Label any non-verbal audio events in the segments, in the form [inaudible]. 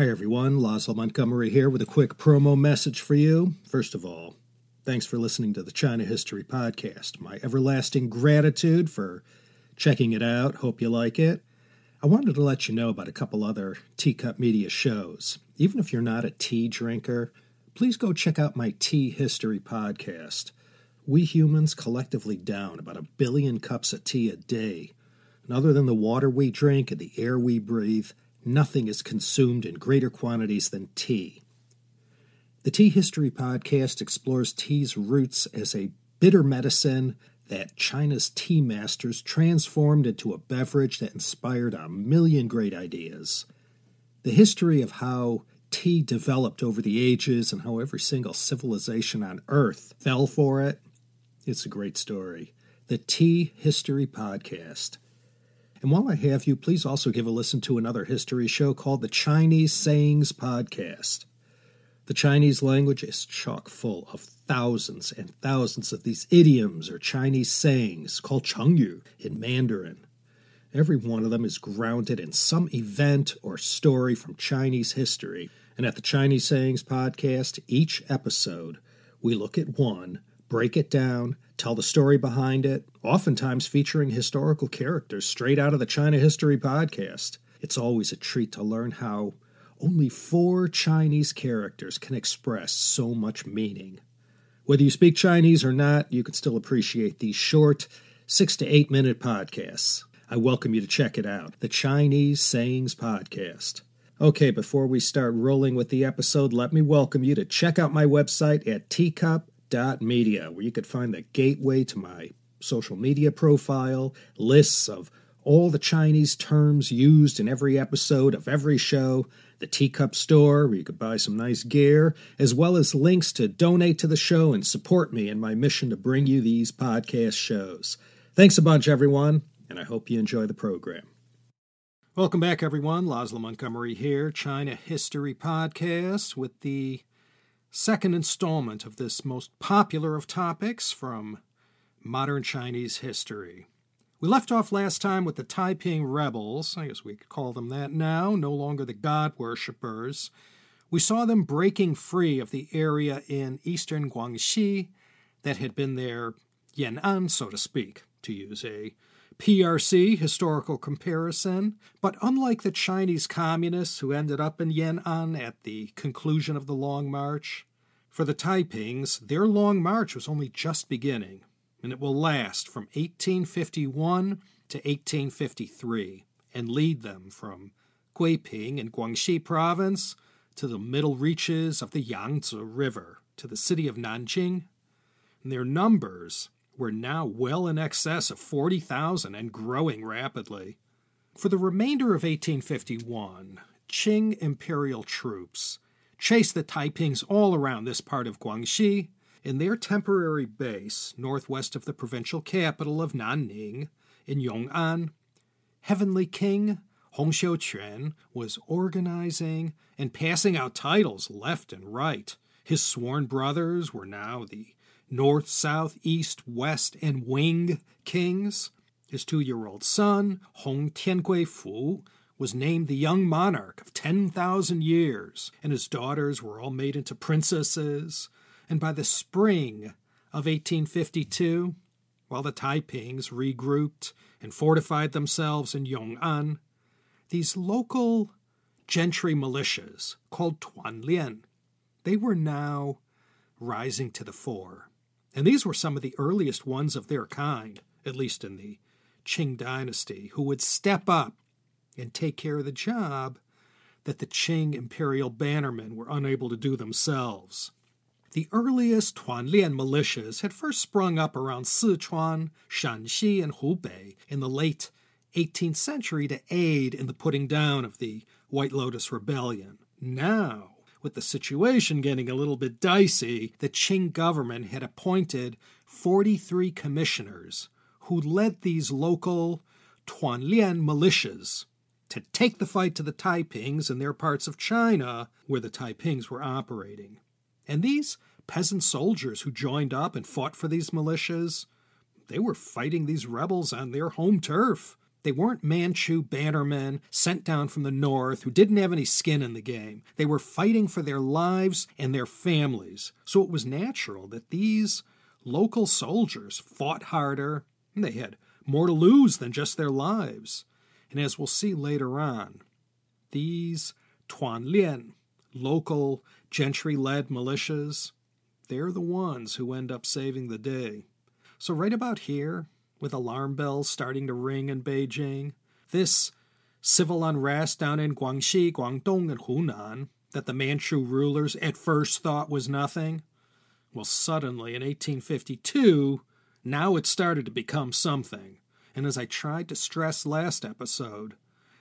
Hi, everyone. Laszlo Montgomery here with a quick promo message for you. First of all, thanks for listening to the China History Podcast. My everlasting gratitude for checking it out. Hope you like it. I wanted to let you know about a couple other Teacup Media shows. Even if you're not a tea drinker, please go check out my Tea History podcast. We humans collectively down about a billion cups of tea a day. And other than the water we drink and the air we breathe, nothing is consumed in greater quantities than tea. The Tea History podcast explores tea's roots as a bitter medicine that China's tea masters transformed into a beverage that inspired a million great ideas. The history of how tea developed over the ages and how every single civilization on earth fell for it, it's a great story. The Tea History Podcast. And while I have you, please also give a listen to another history show called the Chinese Sayings Podcast. The Chinese language is chock full of thousands and thousands of these idioms or Chinese sayings called Chengyu in Mandarin. Every one of them is grounded in some event or story from Chinese history. And at the Chinese Sayings podcast, each episode, we look at one, break it down, tell the story behind it, oftentimes featuring historical characters straight out of the China History podcast. It's always a treat to learn how only four Chinese characters can express so much meaning. Whether you speak Chinese or not, you can still appreciate these short, six to eight minute podcasts. I welcome you to check it out the Chinese Sayings Podcast. Okay, before we start rolling with the episode, let me welcome you to check out my website at teacup.media, where you could find the gateway to my social media profile, lists of all the Chinese terms used in every episode of every show, the Teacup store where you could buy some nice gear, as well as links to donate to the show and support me in my mission to bring you these podcast shows. Thanks a bunch, everyone, and I hope you enjoy the program. Welcome back, everyone. Laszlo Montgomery here, China History Podcast, with the second installment of this most popular of topics from modern Chinese history. We left off last time with the Taiping rebels, I guess we could call them that now, no longer the god worshippers. We saw them breaking free of the area in eastern Guangxi that had been their Yan'an, so to speak, to use a PRC historical comparison. But unlike the Chinese communists who ended up in Yan'an at the conclusion of the Long March, for the Taipings, their Long March was only just beginning and it will last from 1851 to 1853 and lead them from Guiping in Guangxi province to the middle reaches of the Yangtze River to the city of Nanjing. And their numbers were now well in excess of 40,000 and growing rapidly. For the remainder of 1851, Qing imperial troops chased the Taipings all around this part of Guangxi in their temporary base northwest of the provincial capital of Nanning in Yong'an, Heavenly King Hong Xiuquan was organizing and passing out titles left and right. His sworn brothers were now the North, South, East, West, and Wing kings. His two year old son, Hong Tiangui Fu, was named the young monarch of 10,000 years, and his daughters were all made into princesses and by the spring of 1852, while the Taipings regrouped and fortified themselves in Yong'an, these local gentry militias called Tuanlian, they were now rising to the fore. And these were some of the earliest ones of their kind, at least in the Qing dynasty, who would step up and take care of the job that the Qing imperial bannermen were unable to do themselves. The earliest Tuanlian militias had first sprung up around Sichuan, Shanxi, and Hubei in the late 18th century to aid in the putting down of the White Lotus Rebellion. Now, with the situation getting a little bit dicey, the Qing government had appointed 43 commissioners who led these local Tuanlian militias to take the fight to the Taipings in their parts of China where the Taipings were operating. And these peasant soldiers who joined up and fought for these militias, they were fighting these rebels on their home turf. They weren't Manchu bannermen sent down from the north who didn't have any skin in the game. They were fighting for their lives and their families. So it was natural that these local soldiers fought harder they had more to lose than just their lives. And as we'll see later on, these Tuanlian, local gentry led militias, they're the ones who end up saving the day. So, right about here, with alarm bells starting to ring in Beijing. This civil unrest down in Guangxi, Guangdong, and Hunan that the Manchu rulers at first thought was nothing. Well, suddenly in 1852, now it started to become something. And as I tried to stress last episode,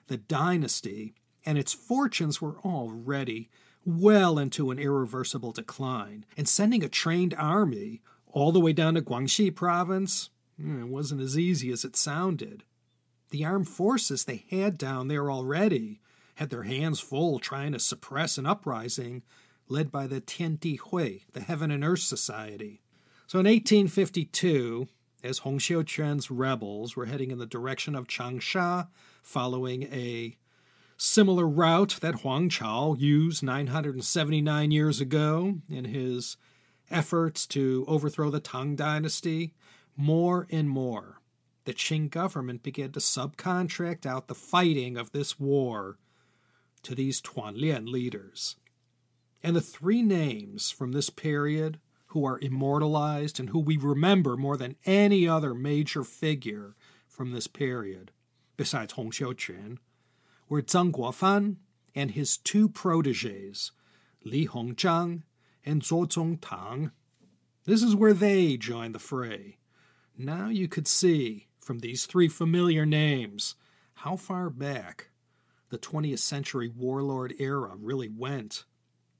the dynasty and its fortunes were already well into an irreversible decline, and sending a trained army all the way down to Guangxi province Hmm, it wasn't as easy as it sounded. The armed forces they had down there already had their hands full trying to suppress an uprising led by the Tiandi Hui, the Heaven and Earth Society. So in 1852, as Hong Xiuquan's rebels were heading in the direction of Changsha, following a similar route that Huang Chao used 979 years ago in his efforts to overthrow the Tang dynasty, more and more, the Qing government began to subcontract out the fighting of this war to these Tuanlian leaders. And the three names from this period who are immortalized and who we remember more than any other major figure from this period, besides Hong Xiuquan, were Zeng Guofan and his two proteges, Li Hongzhang and Zuo Zongtang. This is where they joined the fray. Now you could see from these three familiar names how far back the 20th century warlord era really went.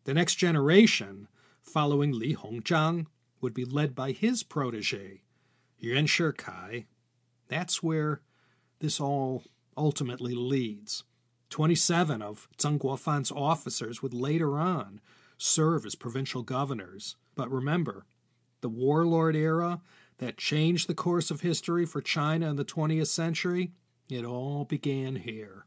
The next generation, following Li Hongzhang, would be led by his protege, Yuan Shikai. That's where this all ultimately leads. 27 of Zeng Guofan's officers would later on serve as provincial governors. But remember, the warlord era that changed the course of history for China in the 20th century, it all began here.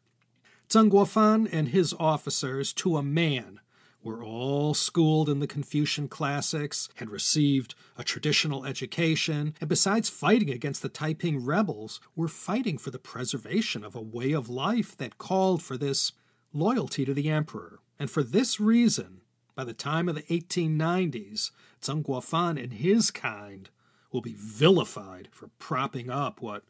Zeng Guofan and his officers, to a man, were all schooled in the Confucian classics, had received a traditional education, and besides fighting against the Taiping rebels, were fighting for the preservation of a way of life that called for this loyalty to the emperor. And for this reason, by the time of the 1890s, Zeng Guofan and his kind will be vilified for propping up what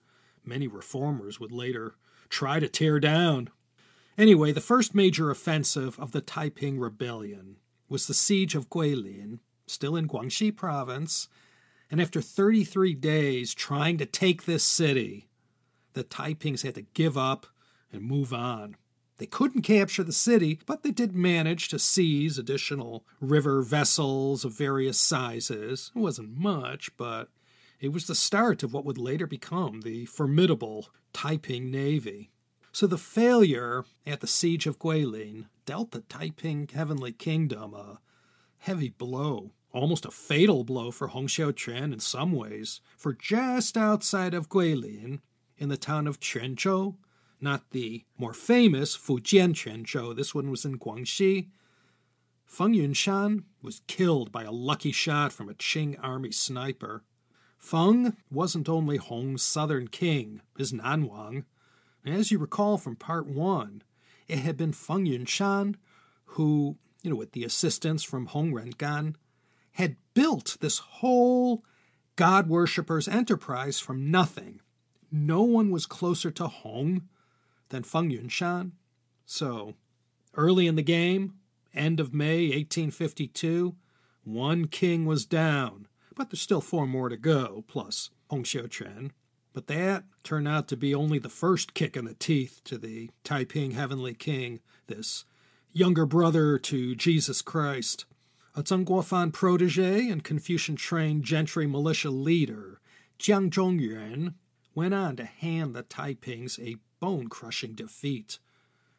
many reformers would later try to tear down. Anyway, the first major offensive of the Taiping Rebellion was the siege of Guilin, still in Guangxi province, and after 33 days trying to take this city, the Taipings had to give up and move on. They couldn't capture the city, but they did manage to seize additional river vessels of various sizes. It wasn't much, but it was the start of what would later become the formidable Taiping Navy. So the failure at the siege of Guilin dealt the Taiping Heavenly Kingdom a heavy blow, almost a fatal blow for Hong Xiuquan in some ways, for just outside of Guilin, in the town of Quanzhou, not the more famous Fujian Quanzhou. This one was in Guangxi. Feng Yunshan was killed by a lucky shot from a Qing army sniper. Feng wasn't only Hong's southern king, his Nanwang. As you recall from part one, it had been Feng Yunshan who, you know, with the assistance from Hong Rengan, had built this whole god worshippers enterprise from nothing. No one was closer to Hong than Feng Yunshan. So, early in the game, end of May 1852, one king was down, but there's still four more to go, plus Hong Chen. But that turned out to be only the first kick in the teeth to the Taiping Heavenly King, this younger brother to Jesus Christ. A Zeng Guofan protege and Confucian trained gentry militia leader, Jiang Zhongyuan, went on to hand the Taipings a bone crushing defeat.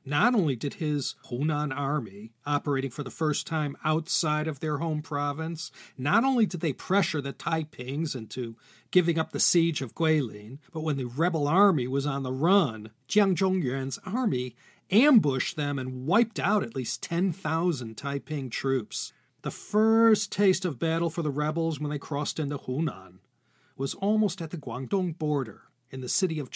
Not only did his Hunan army, operating for the first time outside of their home province, not only did they pressure the Taipings into giving up the siege of Guilin, but when the rebel army was on the run, Jiang Zhongyuan's army ambushed them and wiped out at least 10,000 Taiping troops. The first taste of battle for the rebels when they crossed into Hunan was almost at the Guangdong border in the city of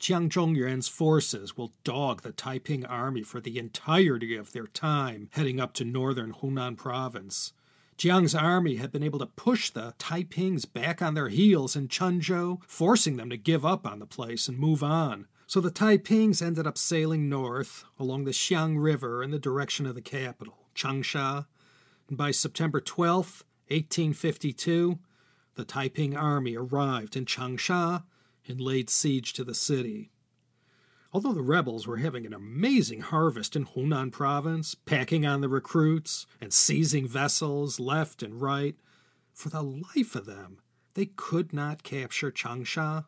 Jiang Zhongyuan's forces will dog the Taiping army for the entirety of their time heading up to northern Hunan province. Jiang's army had been able to push the Taipings back on their heels in Chenzhou, forcing them to give up on the place and move on. So the Taipings ended up sailing north along the Xiang River in the direction of the capital, Changsha. And by September 12, 1852, the Taiping army arrived in Changsha and laid siege to the city. Although the rebels were having an amazing harvest in Hunan province, packing on the recruits and seizing vessels left and right, for the life of them, they could not capture Changsha.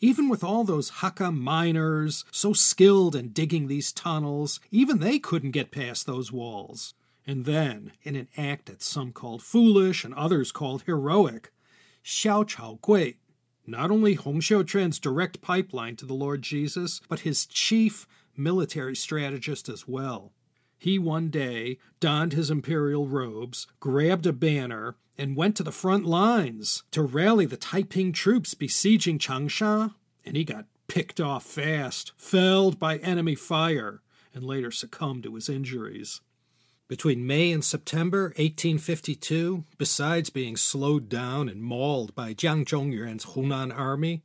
Even with all those Hakka miners so skilled in digging these tunnels, even they couldn't get past those walls. And then, in an act that some called foolish and others called heroic, Xiao Chao Gui, not only Hong Xiuquan's direct pipeline to the Lord Jesus, but his chief military strategist as well. He one day donned his imperial robes, grabbed a banner, and went to the front lines to rally the Taiping troops besieging Changsha, and he got picked off fast, felled by enemy fire, and later succumbed to his injuries. Between May and September 1852, besides being slowed down and mauled by Jiang Zhongyuan's Hunan army,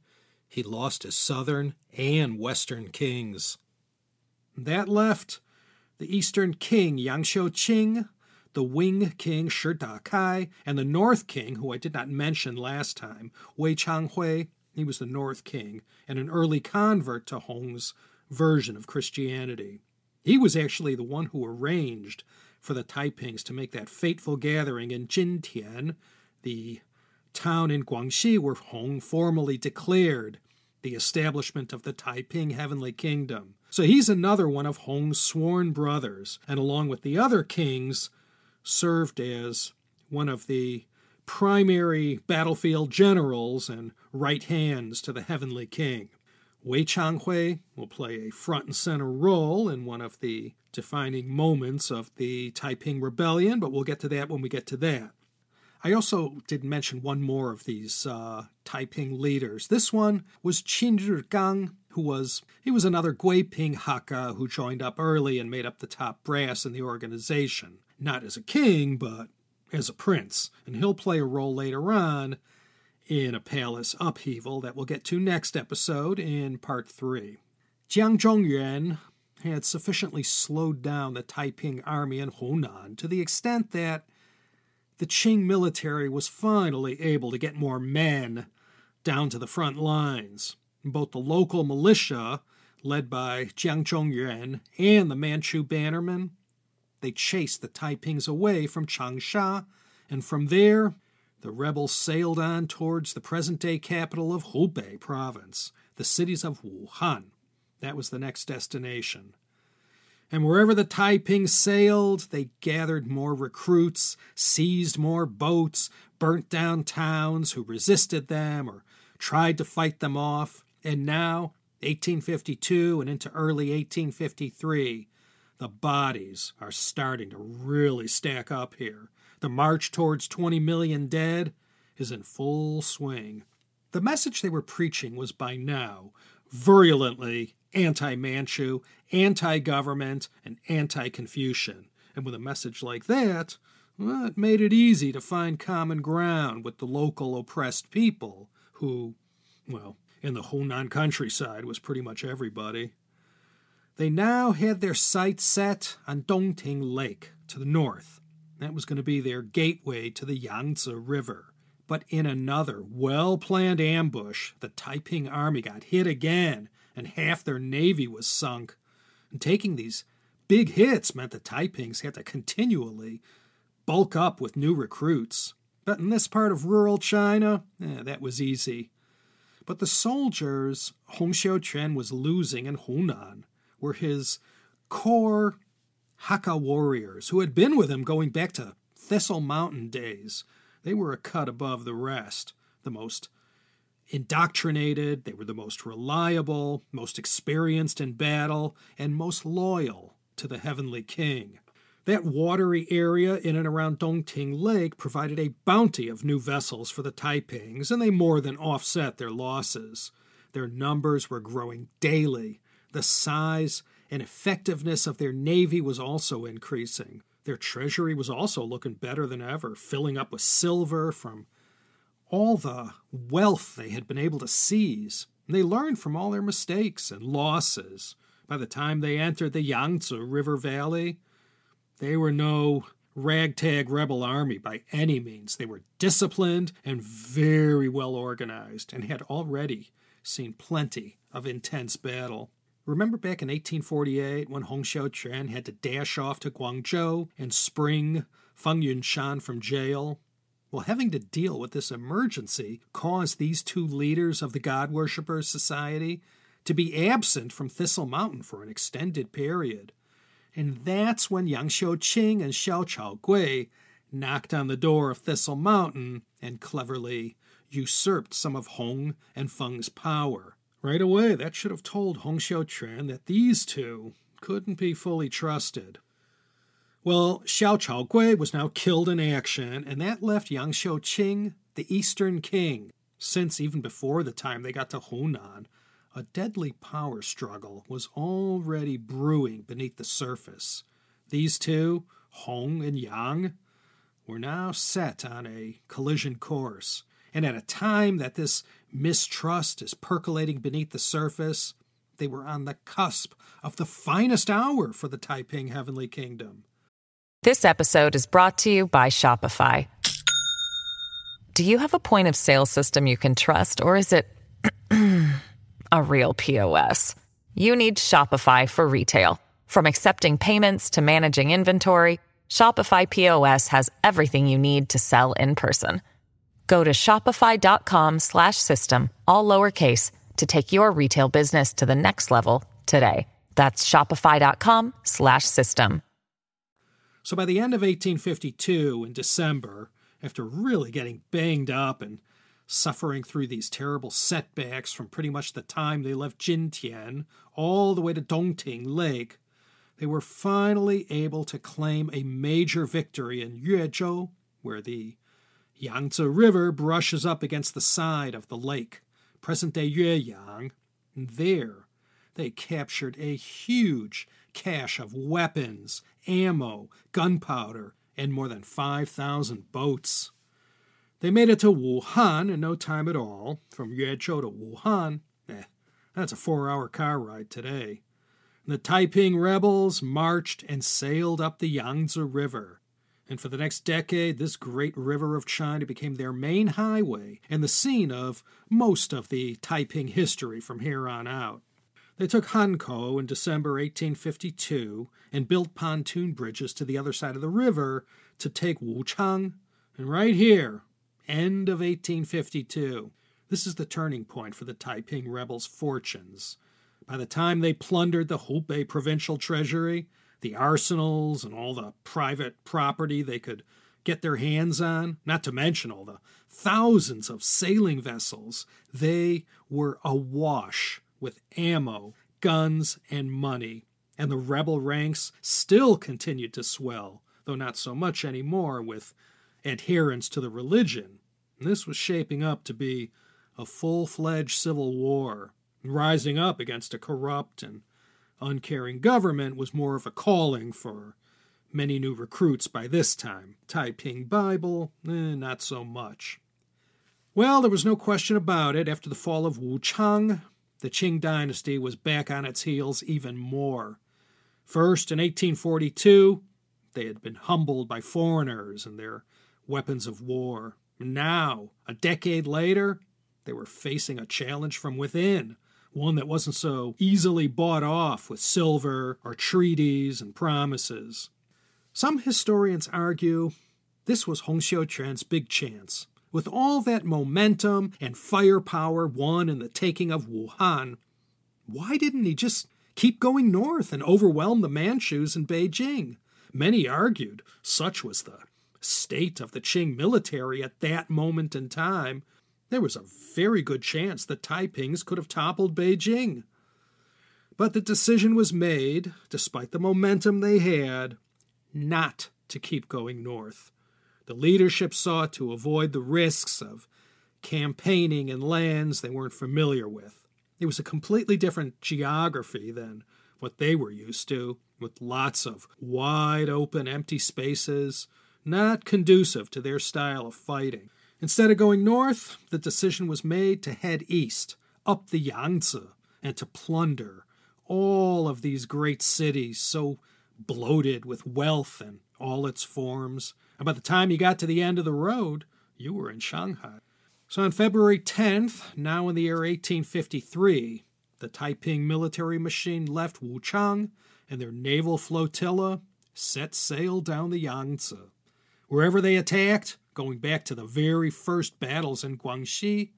he lost his southern and western kings. That left the eastern king Yang Xiuqing, the Wing king Shi Dakai, and the north king, who I did not mention last time, Wei Changhui. He was the north king and an early convert to Hong's version of Christianity. He was actually the one who arranged for the Taipings to make that fateful gathering in Jintian, the town in Guangxi where Hong formally declared the establishment of the Taiping Heavenly Kingdom. So he's another one of Hong's sworn brothers, and along with the other kings, served as one of the primary battlefield generals and right hands to the Heavenly King. Wei Changhui will play a front and center role in one of the defining moments of the Taiping Rebellion, but we'll get to that when we get to that. I also did mention one more of these uh, Taiping leaders. This one was Qin Rigang, who was he was another Guiping Hakka who joined up early and made up the top brass in the organization, not as a king, but as a prince, and he'll play a role later on in a palace upheaval that we'll get to next episode in part 3. Jiang Zhongyuan had sufficiently slowed down the Taiping army in Hunan to the extent that the Qing military was finally able to get more men down to the front lines. Both the local militia, led by Jiang Zhongyuan, and the Manchu bannermen, they chased the Taipings away from Changsha, and from there the rebels sailed on towards the present day capital of Hubei province, the cities of Wuhan. That was the next destination. And wherever the Taiping sailed, they gathered more recruits, seized more boats, burnt down towns who resisted them or tried to fight them off. And now, 1852 and into early 1853, the bodies are starting to really stack up here. The march towards 20 million dead is in full swing. The message they were preaching was by now virulently anti Manchu, anti government, and anti Confucian. And with a message like that, well, it made it easy to find common ground with the local oppressed people, who, well, in the Hunan countryside was pretty much everybody. They now had their sights set on Dongting Lake to the north, that was going to be their gateway to the Yangtze River. But in another well planned ambush, the Taiping army got hit again, and half their navy was sunk. And taking these big hits meant the Taipings had to continually bulk up with new recruits. But in this part of rural China, eh, that was easy. But the soldiers Hong Xiuquan was losing in Hunan were his core Hakka warriors who had been with him going back to Thistle Mountain days. They were a cut above the rest, the most indoctrinated, they were the most reliable, most experienced in battle, and most loyal to the Heavenly King. That watery area in and around Dongting Lake provided a bounty of new vessels for the Taipings, and they more than offset their losses. Their numbers were growing daily. The size and effectiveness of their navy was also increasing. Their treasury was also looking better than ever, filling up with silver from all the wealth they had been able to seize. And they learned from all their mistakes and losses. By the time they entered the Yangtze River Valley, they were no ragtag rebel army by any means. They were disciplined and very well organized and had already seen plenty of intense battle. Remember back in 1848 when Hong Xiuquan had to dash off to Guangzhou and spring Feng Yunshan from jail? Well, having to deal with this emergency caused these two leaders of the God Worshippers Society to be absent from Thistle Mountain for an extended period. And that's when Yang Xiuqing and Xiao Chao Gui knocked on the door of Thistle Mountain and cleverly usurped some of Hong and Feng's power. Right away, that should have told Hong Xiuquan that these two couldn't be fully trusted. Well, Xiao Chao Gui was now killed in action, and that left Yang Xiuqing the Eastern King. Since even before the time they got to Hunan, a deadly power struggle was already brewing beneath the surface. These two, Hong and Yang, were now set on a collision course. And at a time that this mistrust is percolating beneath the surface, they were on the cusp of the finest hour for the Taiping Heavenly Kingdom. This episode is brought to you by Shopify. Do you have a point of sale system you can trust, or is it [clears throat] a real POS? You need Shopify for retail. From accepting payments to managing inventory, Shopify POS has everything you need to sell in person. Go to shopify.com slash system, all lowercase, to take your retail business to the next level today. That's shopify.com slash system. So by the end of 1852, in December, after really getting banged up and suffering through these terrible setbacks from pretty much the time they left Jintian all the way to Dongting Lake, they were finally able to claim a major victory in Yuezhou, where the Yangtze River brushes up against the side of the lake, present day Yueyang. And there, they captured a huge cache of weapons, ammo, gunpowder, and more than 5,000 boats. They made it to Wuhan in no time at all. From Yuezhou to Wuhan, eh, that's a four hour car ride today. The Taiping rebels marched and sailed up the Yangtze River. And for the next decade, this great river of China became their main highway and the scene of most of the Taiping history from here on out. They took Hankou in December 1852 and built pontoon bridges to the other side of the river to take Wuchang. And right here, end of 1852, this is the turning point for the Taiping rebels' fortunes. By the time they plundered the Hubei provincial treasury, the arsenals and all the private property they could get their hands on, not to mention all the thousands of sailing vessels, they were awash with ammo, guns, and money. And the rebel ranks still continued to swell, though not so much anymore with adherence to the religion. And this was shaping up to be a full fledged civil war, rising up against a corrupt and uncaring government was more of a calling for many new recruits by this time. Taiping Bible, eh, not so much. Well, there was no question about it. After the fall of Wu Wuchang, the Qing dynasty was back on its heels even more. First, in 1842, they had been humbled by foreigners and their weapons of war. Now, a decade later, they were facing a challenge from within one that wasn't so easily bought off with silver or treaties and promises. Some historians argue this was Hong Xiuquan's big chance. With all that momentum and firepower won in the taking of Wuhan, why didn't he just keep going north and overwhelm the Manchus in Beijing? Many argued such was the state of the Qing military at that moment in time there was a very good chance the Taipings could have toppled Beijing. But the decision was made, despite the momentum they had, not to keep going north. The leadership sought to avoid the risks of campaigning in lands they weren't familiar with. It was a completely different geography than what they were used to, with lots of wide open empty spaces, not conducive to their style of fighting. Instead of going north, the decision was made to head east, up the Yangtze, and to plunder all of these great cities so bloated with wealth in all its forms. And by the time you got to the end of the road, you were in Shanghai. So on February 10th, now in the year 1853, the Taiping military machine left Wuchang and their naval flotilla set sail down the Yangtze. Wherever they attacked, going back to the very first battles in Guangxi,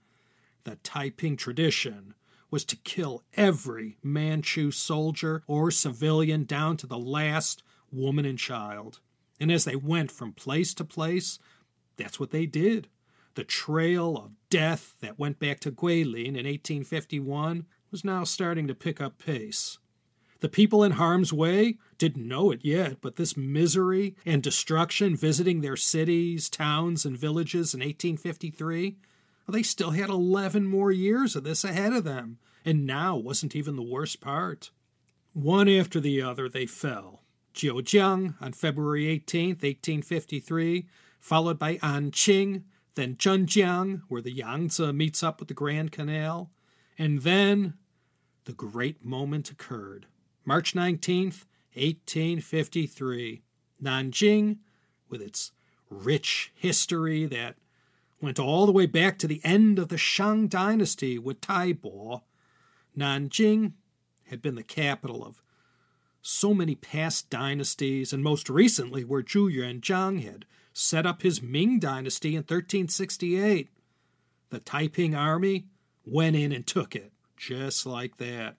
the Taiping tradition was to kill every Manchu soldier or civilian down to the last woman and child. And as they went from place to place, that's what they did. The trail of death that went back to Guilin in 1851 was now starting to pick up pace. The people in harm's way didn't know it yet, but this misery and destruction visiting their cities, towns, and villages in 1853, well, they still had 11 more years of this ahead of them, and now wasn't even the worst part. One after the other, they fell. Jiujiang on February 18, 1853, followed by Anqing, then Zhenjiang, where the Yangtze meets up with the Grand Canal, and then the great moment occurred. March 19th, 1853. Nanjing, with its rich history that went all the way back to the end of the Shang dynasty with Taibo, Nanjing had been the capital of so many past dynasties, and most recently where Zhu Yuanzhang had set up his Ming dynasty in 1368. The Taiping army went in and took it, just like that.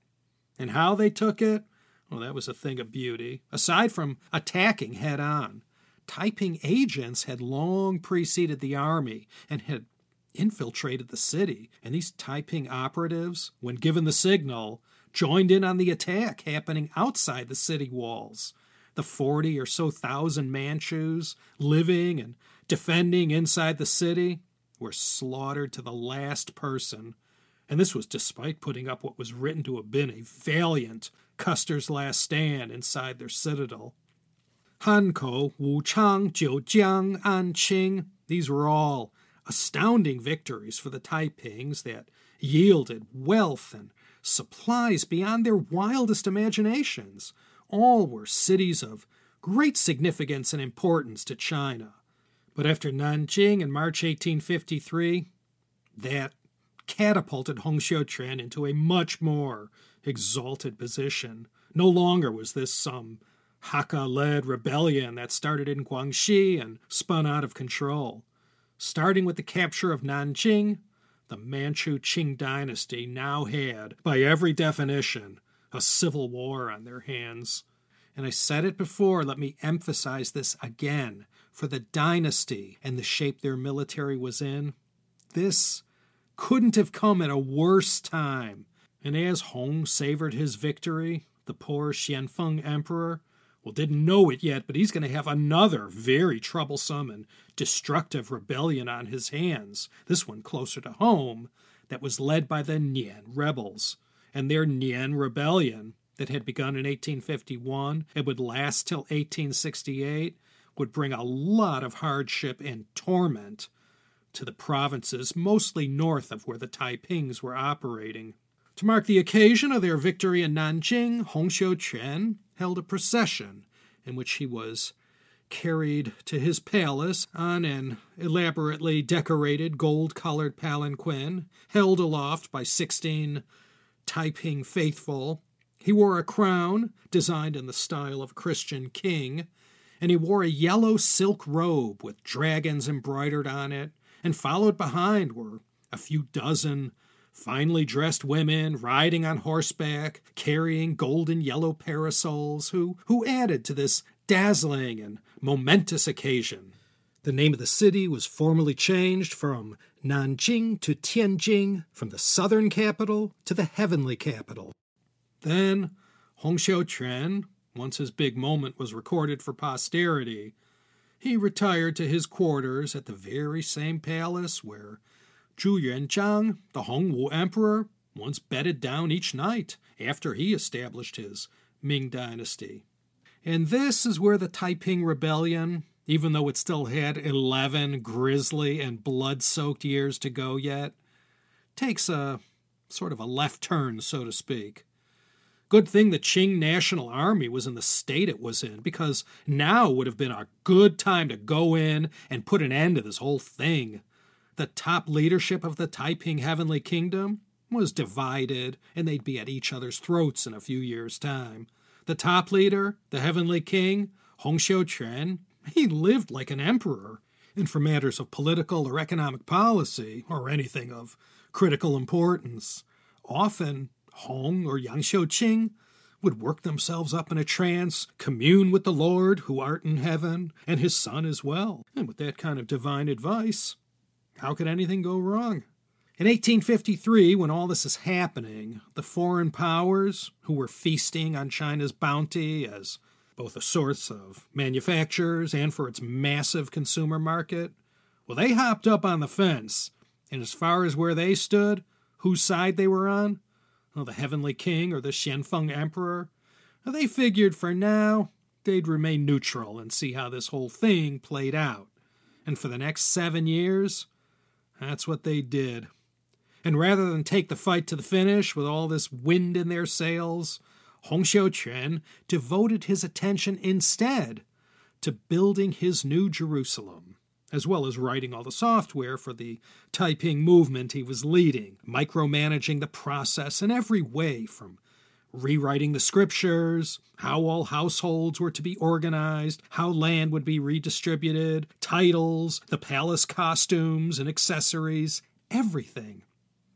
And how they took it? Well, that was a thing of beauty. Aside from attacking head on, Taiping agents had long preceded the army and had infiltrated the city, and these Taiping operatives, when given the signal, joined in on the attack happening outside the city walls. The forty or so thousand Manchus living and defending inside the city were slaughtered to the last person, and this was despite putting up what was written to have been a valiant Custer's last stand inside their citadel. Hankou, Wuchang, Jiujiang, Anqing, these were all astounding victories for the Taipings that yielded wealth and supplies beyond their wildest imaginations. All were cities of great significance and importance to China. But after Nanjing in March 1853, that catapulted Hong Xiuquan into a much more exalted position. No longer was this some Hakka led rebellion that started in Guangxi and spun out of control. Starting with the capture of Nanjing, the Manchu Qing dynasty now had, by every definition, a civil war on their hands. And I said it before, let me emphasize this again. For the dynasty and the shape their military was in, this couldn't have come at a worse time and as Hong savored his victory, the poor Xianfeng emperor, well, didn't know it yet, but he's going to have another very troublesome and destructive rebellion on his hands, this one closer to home, that was led by the Nian rebels. And their Nian rebellion, that had begun in 1851 and would last till 1868, would bring a lot of hardship and torment to the provinces mostly north of where the Taipings were operating. To mark the occasion of their victory in Nanjing, Hong Xiuquan held a procession in which he was carried to his palace on an elaborately decorated gold colored palanquin held aloft by 16 Taiping faithful. He wore a crown designed in the style of a Christian king, and he wore a yellow silk robe with dragons embroidered on it, and followed behind were a few dozen finely dressed women riding on horseback, carrying golden yellow parasols, who, who added to this dazzling and momentous occasion. The name of the city was formally changed from Nanjing to Tianjing, from the southern capital to the heavenly capital. Then Hong Xiuquan, once his big moment was recorded for posterity, he retired to his quarters at the very same palace where Zhu Yuanzhang, the Hongwu emperor, once bedded down each night after he established his Ming dynasty. And this is where the Taiping Rebellion, even though it still had 11 grisly and blood soaked years to go yet, takes a sort of a left turn, so to speak. Good thing the Qing National Army was in the state it was in, because now would have been a good time to go in and put an end to this whole thing. The top leadership of the Taiping Heavenly Kingdom was divided, and they'd be at each other's throats in a few years' time. The top leader, the Heavenly King, Hong Xiuquan, he lived like an emperor, and for matters of political or economic policy, or anything of critical importance, often Hong or Yang Xiuqing would work themselves up in a trance, commune with the Lord who art in heaven, and his Son as well. And with that kind of divine advice, how could anything go wrong? In 1853, when all this is happening, the foreign powers, who were feasting on China's bounty as both a source of manufactures and for its massive consumer market, well, they hopped up on the fence, and as far as where they stood, whose side they were on, well, the Heavenly King or the Xianfeng Emperor, well, they figured for now they'd remain neutral and see how this whole thing played out. And for the next seven years, that's what they did. And rather than take the fight to the finish with all this wind in their sails, Hong Xiuquan devoted his attention instead to building his new Jerusalem, as well as writing all the software for the Taiping movement he was leading, micromanaging the process in every way from rewriting the scriptures, how all households were to be organized, how land would be redistributed, titles, the palace costumes and accessories, everything.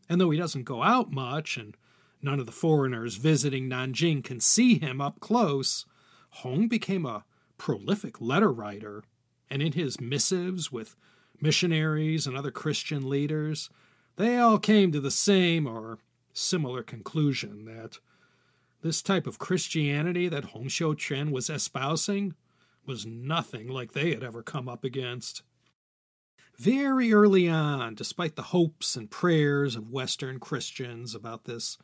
And though he doesn't go out much, and none of the foreigners visiting Nanjing can see him up close, Hong became a prolific letter writer, and in his missives with missionaries and other Christian leaders, they all came to the same or similar conclusion that this type of Christianity that Hong Xiuquan was espousing was nothing like they had ever come up against. Very early on, despite the hopes and prayers of Western Christians about this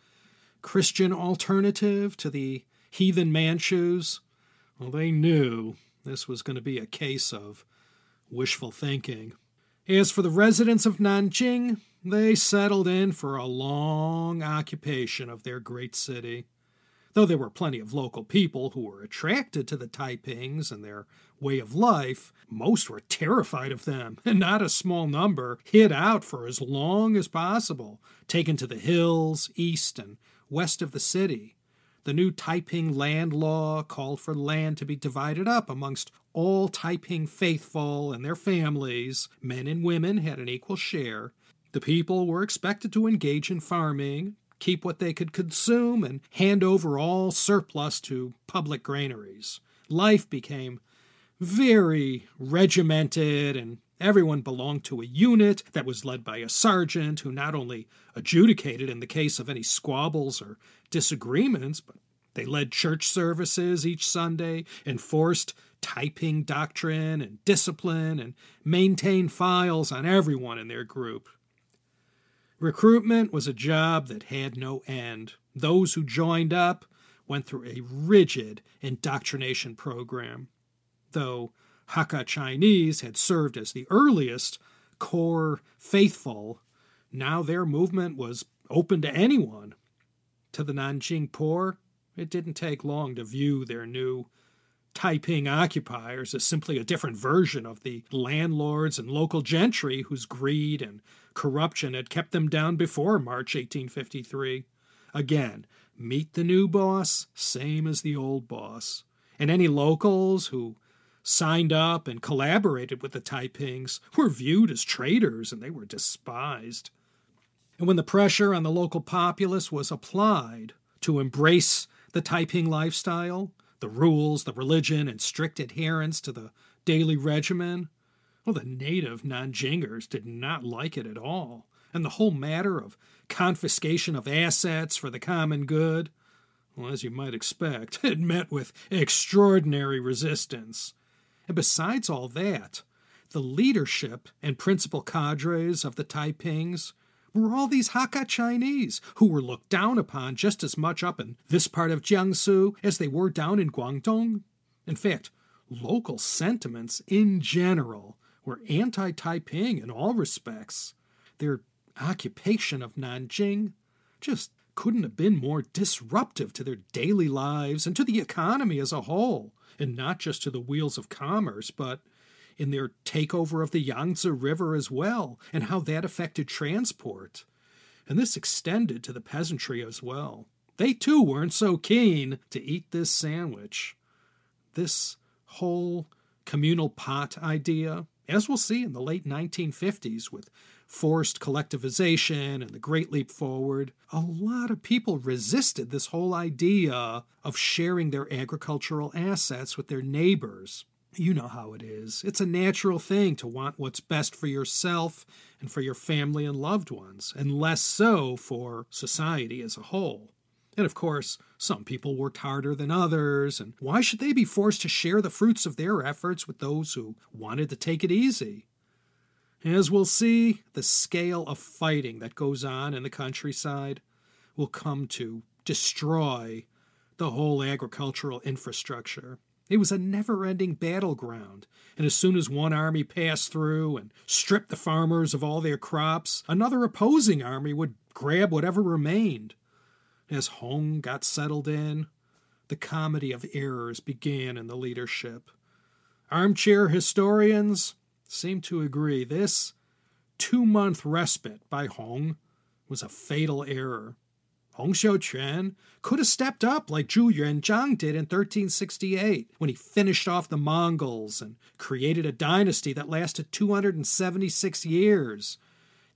Christian alternative to the heathen Manchus, well, they knew this was going to be a case of wishful thinking. As for the residents of Nanjing, they settled in for a long occupation of their great city. Though there were plenty of local people who were attracted to the Taipings and their way of life, most were terrified of them, [laughs] and not a small number hid out for as long as possible, taken to the hills east and west of the city. The new Taiping land law called for land to be divided up amongst all Taiping faithful and their families. Men and women had an equal share. The people were expected to engage in farming, keep what they could consume, and hand over all surplus to public granaries. Life became very regimented, and everyone belonged to a unit that was led by a sergeant who not only adjudicated in the case of any squabbles or disagreements, but they led church services each Sunday, enforced Taiping doctrine and discipline, and maintained files on everyone in their group. Recruitment was a job that had no end. Those who joined up went through a rigid indoctrination program. Though Hakka Chinese had served as the earliest core faithful, now their movement was open to anyone. To the Nanjing poor, it didn't take long to view their new Taiping occupiers as simply a different version of the landlords and local gentry whose greed and corruption had kept them down before March 1853. Again, meet the new boss, same as the old boss. And any locals who signed up and collaborated with the Taipings were viewed as traitors and they were despised. And when the pressure on the local populace was applied to embrace the Taiping lifestyle, the rules, the religion, and strict adherence to the daily regimen, well, the native Nanjingers did not like it at all. And the whole matter of confiscation of assets for the common good, well, as you might expect, [laughs] it met with extraordinary resistance. And besides all that, the leadership and principal cadres of the Taipings were all these Hakka Chinese who were looked down upon just as much up in this part of Jiangsu as they were down in Guangdong. In fact, local sentiments in general were anti Taiping in all respects. Their occupation of Nanjing just couldn't have been more disruptive to their daily lives and to the economy as a whole and not just to the wheels of commerce, but in their takeover of the Yangtze River as well, and how that affected transport. And this extended to the peasantry as well. They too weren't so keen to eat this sandwich. This whole communal pot idea, as we'll see in the late 1950s with forced collectivization and the Great Leap Forward, a lot of people resisted this whole idea of sharing their agricultural assets with their neighbors. You know how it is. It's a natural thing to want what's best for yourself and for your family and loved ones, and less so for society as a whole. And of course, some people worked harder than others, and why should they be forced to share the fruits of their efforts with those who wanted to take it easy? As we'll see, the scale of fighting that goes on in the countryside will come to destroy the whole agricultural infrastructure. It was a never ending battleground, and as soon as one army passed through and stripped the farmers of all their crops, another opposing army would grab whatever remained. As Hong got settled in, the comedy of errors began in the leadership. Armchair historians seem to agree this two month respite by Hong was a fatal error. Hong Xiuquan could have stepped up like Zhu Yuanzhang did in 1368 when he finished off the Mongols and created a dynasty that lasted 276 years.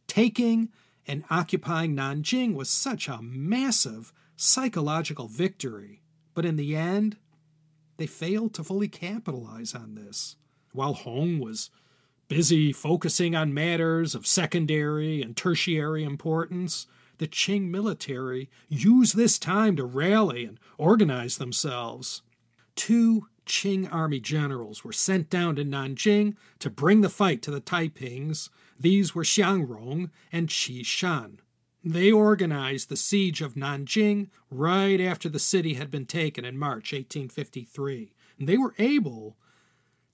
Taking and occupying Nanjing was such a massive psychological victory, but in the end, they failed to fully capitalize on this. While Hong was busy focusing on matters of secondary and tertiary importance, the Qing military used this time to rally and organize themselves. Two Qing army generals were sent down to Nanjing to bring the fight to the Taipings. These were Xiang Rong and Qi Shan. They organized the siege of Nanjing right after the city had been taken in March 1853. And they were able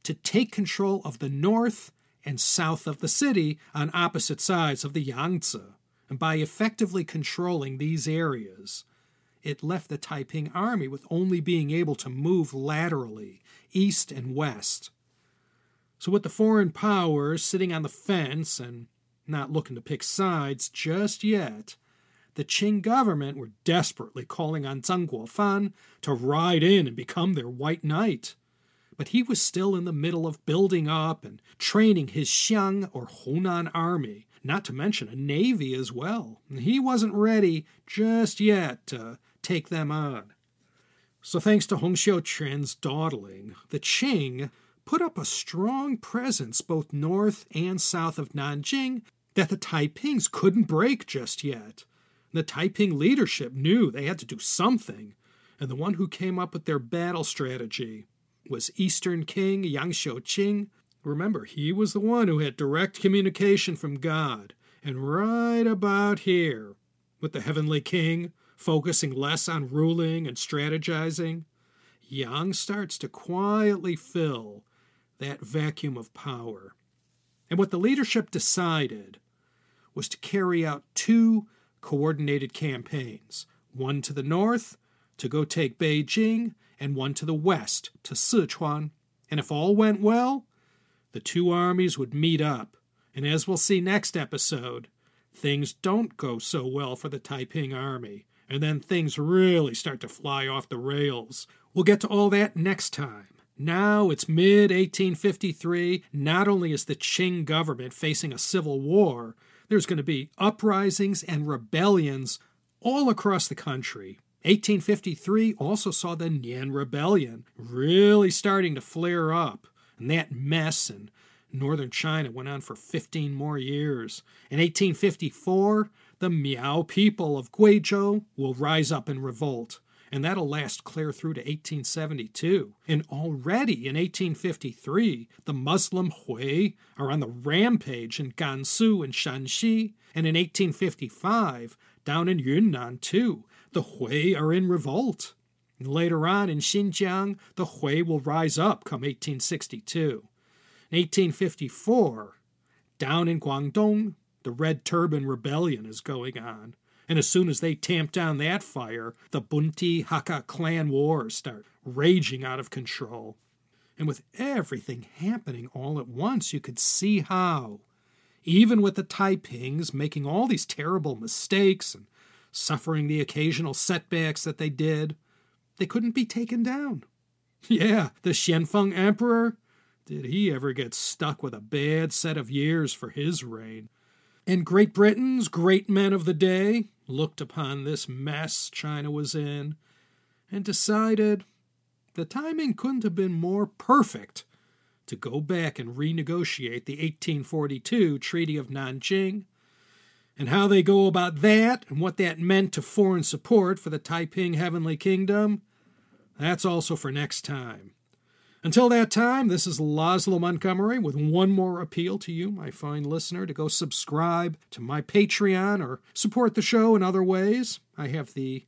to take control of the north and south of the city on opposite sides of the Yangtze. And by effectively controlling these areas, it left the Taiping army with only being able to move laterally, east and west. So, with the foreign powers sitting on the fence and not looking to pick sides just yet, the Qing government were desperately calling on Zeng Guofan to ride in and become their white knight but he was still in the middle of building up and training his Xiang or Hunan army, not to mention a navy as well. He wasn't ready just yet to take them on. So, thanks to Hong Xiuquan's dawdling, the Qing put up a strong presence both north and south of Nanjing that the Taipings couldn't break just yet. The Taiping leadership knew they had to do something, and the one who came up with their battle strategy was Eastern King Yang Xiuqing. Remember, he was the one who had direct communication from God. And right about here, with the Heavenly King focusing less on ruling and strategizing, Yang starts to quietly fill that vacuum of power. And what the leadership decided was to carry out two coordinated campaigns one to the north to go take Beijing, and one to the west to Sichuan. And if all went well, the two armies would meet up. And as we'll see next episode, things don't go so well for the Taiping army, and then things really start to fly off the rails. We'll get to all that next time. Now it's mid 1853. Not only is the Qing government facing a civil war, there's going to be uprisings and rebellions all across the country. 1853 also saw the Nian Rebellion really starting to flare up, and that mess in northern China went on for 15 more years. In 1854, the Miao people of Guizhou will rise up in revolt and that'll last clear through to 1872. And already in 1853, the Muslim Hui are on the rampage in Gansu and Shanxi, and in 1855, down in Yunnan too, the Hui are in revolt. And later on in Xinjiang, the Hui will rise up come 1862. In 1854, down in Guangdong, the Red Turban Rebellion is going on. And as soon as they tamp down that fire, the Punti Hakka clan wars start raging out of control. And with everything happening all at once, you could see how, even with the Taipings making all these terrible mistakes and suffering the occasional setbacks that they did, they couldn't be taken down. [laughs] Yeah, the Xianfeng Emperor, did he ever get stuck with a bad set of years for his reign? And Great Britain's great men of the day looked upon this mess China was in and decided the timing couldn't have been more perfect to go back and renegotiate the 1842 Treaty of Nanjing. And how they go about that and what that meant to foreign support for the Taiping Heavenly Kingdom, that's also for next time. Until that time, this is Laszlo Montgomery with one more appeal to you, my fine listener, to go subscribe to my Patreon or support the show in other ways. I have the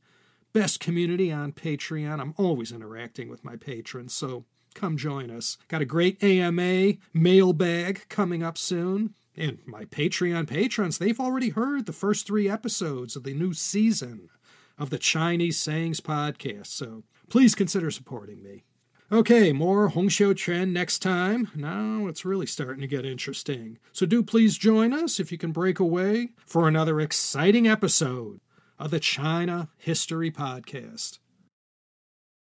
best community on Patreon. I'm always interacting with my patrons, so come join us. Got a great AMA mailbag coming up soon. And my Patreon patrons, they've already heard the first three episodes of the new season of the Chinese Sayings podcast, so please consider supporting me. Okay, more Hong Xiu Quan next time. Now it's really starting to get interesting. So do please join us if you can break away for another exciting episode of the China History Podcast.